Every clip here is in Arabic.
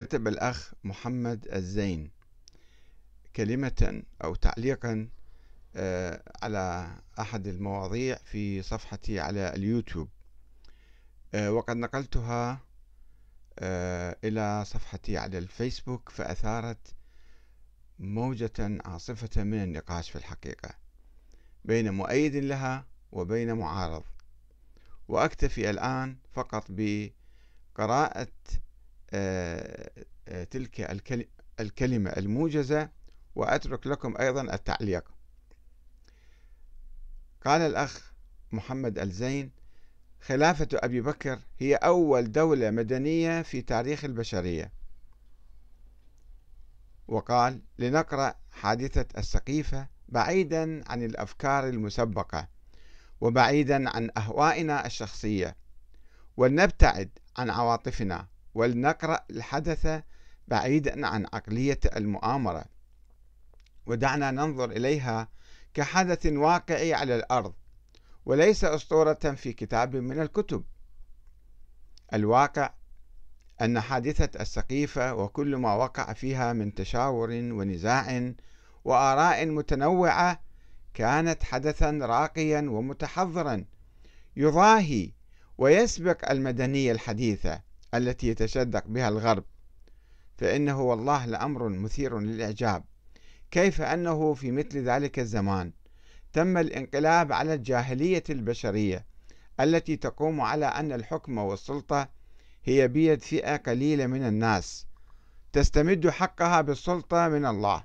كتب الأخ محمد الزين كلمة أو تعليقا آه، على أحد المواضيع في صفحتي على اليوتيوب. آه، وقد نقلتها آه، إلى صفحتي على الفيسبوك فأثارت موجة عاصفة من النقاش في الحقيقة بين مؤيد لها وبين معارض. وأكتفي الآن فقط بقراءة تلك الكلمة الموجزة وأترك لكم أيضا التعليق. قال الأخ محمد الزين خلافة أبي بكر هي أول دولة مدنية في تاريخ البشرية. وقال لنقرأ حادثة السقيفة بعيدا عن الأفكار المسبقة وبعيدا عن أهوائنا الشخصية ولنبتعد عن عواطفنا. ولنقرأ الحدث بعيدا عن عقلية المؤامرة. ودعنا ننظر إليها كحدث واقعي على الأرض وليس أسطورة في كتاب من الكتب. الواقع أن حادثة السقيفة وكل ما وقع فيها من تشاور ونزاع وآراء متنوعة كانت حدثا راقيا ومتحضرا يضاهي ويسبق المدنية الحديثة. التي يتشدق بها الغرب فإنه والله لأمر مثير للإعجاب. كيف أنه في مثل ذلك الزمان؟ تم الانقلاب على الجاهلية البشرية التي تقوم على أن الحكم والسلطة هي بيد فئة قليلة من الناس. تستمد حقها بالسلطة من الله.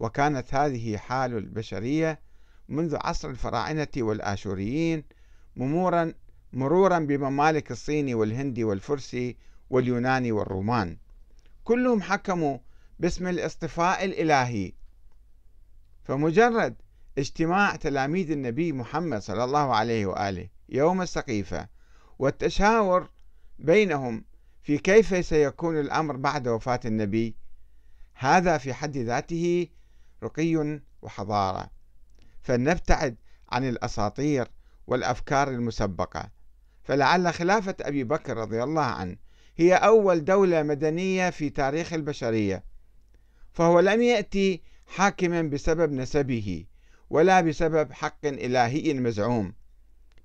وكانت هذه حال البشرية منذ عصر الفراعنة والآشوريين مرورا مرورا بممالك الصيني والهندي والفرسي واليوناني والرومان. كلهم حكموا باسم الاصطفاء الإلهي. فمجرد اجتماع تلاميذ النبي محمد صلى الله عليه وآله يوم السقيفة والتشاور بينهم في كيف سيكون الأمر بعد وفاة النبي هذا في حد ذاته رقي وحضارة. فلنبتعد عن الأساطير والأفكار المسبقة. فلعل خلافة أبي بكر رضي الله عنه هي أول دولة مدنية في تاريخ البشرية. فهو لم يأتي حاكما بسبب نسبه ولا بسبب حق إلهي مزعوم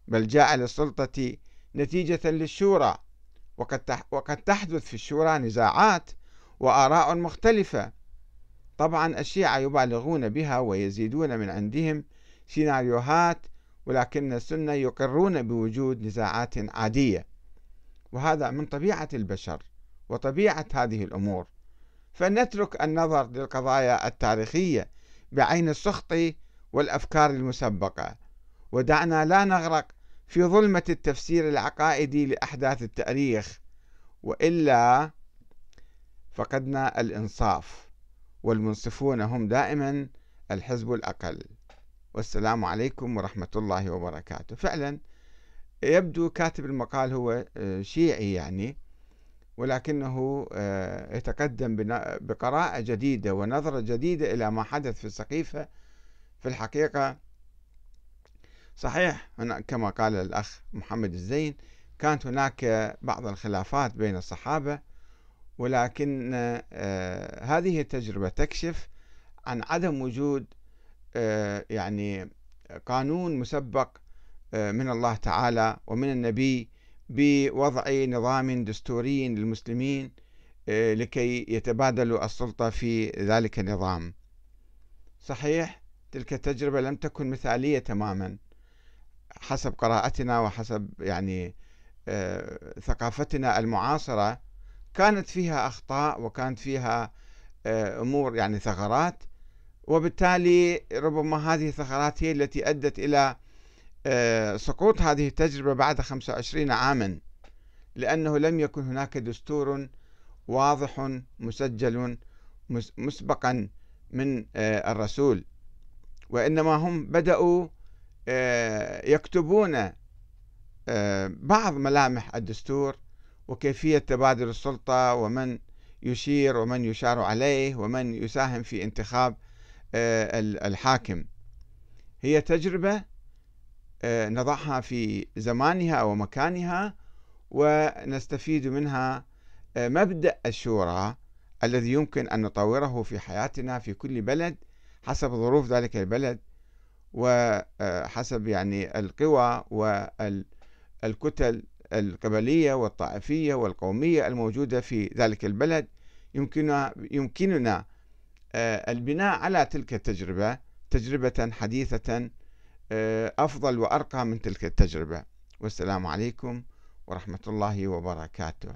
بل جاء للسلطة نتيجة للشورى وقد وقد تحدث في الشورى نزاعات وآراء مختلفة. طبعا الشيعة يبالغون بها ويزيدون من عندهم سيناريوهات ولكن السنة يقرون بوجود نزاعات عادية وهذا من طبيعة البشر وطبيعة هذه الأمور. فنترك النظر للقضايا التاريخية بعين السخط والأفكار المسبقة. ودعنا لا نغرق في ظلمة التفسير العقائدي لأحداث التاريخ وإلا فقدنا الإنصاف والمنصفون هم دائما الحزب الأقل. والسلام عليكم ورحمة الله وبركاته. فعلا يبدو كاتب المقال هو آه، شيعي يعني ولكنه آه، يتقدم بقراءة جديدة ونظرة جديدة إلى ما حدث في السقيفة. في الحقيقة صحيح كما قال الأخ محمد الزين كانت هناك بعض الخلافات بين الصحابة ولكن آه، هذه التجربة تكشف عن عدم وجود يعني قانون مسبق آه، من الله تعالى ومن النبي بوضع نظام دستوري للمسلمين آه، لكي يتبادلوا السلطة في ذلك النظام. صحيح تلك التجربة لم تكن مثالية تماما حسب قراءتنا وحسب يعني ثقافتنا المعاصرة كانت فيها أخطاء وكانت فيها أمور يعني ثغرات. وبالتالي ربما هذه الثغرات هي التي أدت إلى آه، سقوط هذه التجربة بعد 25 عاما لأنه لم يكن هناك دستور واضح مسجل مسبقا من آه، الرسول. وإنما هم بدأوا آه، يكتبون بعض ملامح الدستور وكيفية تبادل السلطة ومن يشير ومن يشار عليه ومن يساهم في انتخاب الحاكم. هي تجربة آه، نضعها في زمانها ومكانها ونستفيد منها مبدأ الشورى الذي يمكن أن نطوره في حياتنا في كل بلد حسب ظروف ذلك البلد وحسب يعني القوى والكتل القبلية والطائفية والقومية الموجودة في ذلك البلد. يمكننا يمكننا آه، البناء على تلك التجربة تجربة حديثة آه، أفضل وأرقى من تلك التجربة. والسلام عليكم ورحمة الله وبركاته.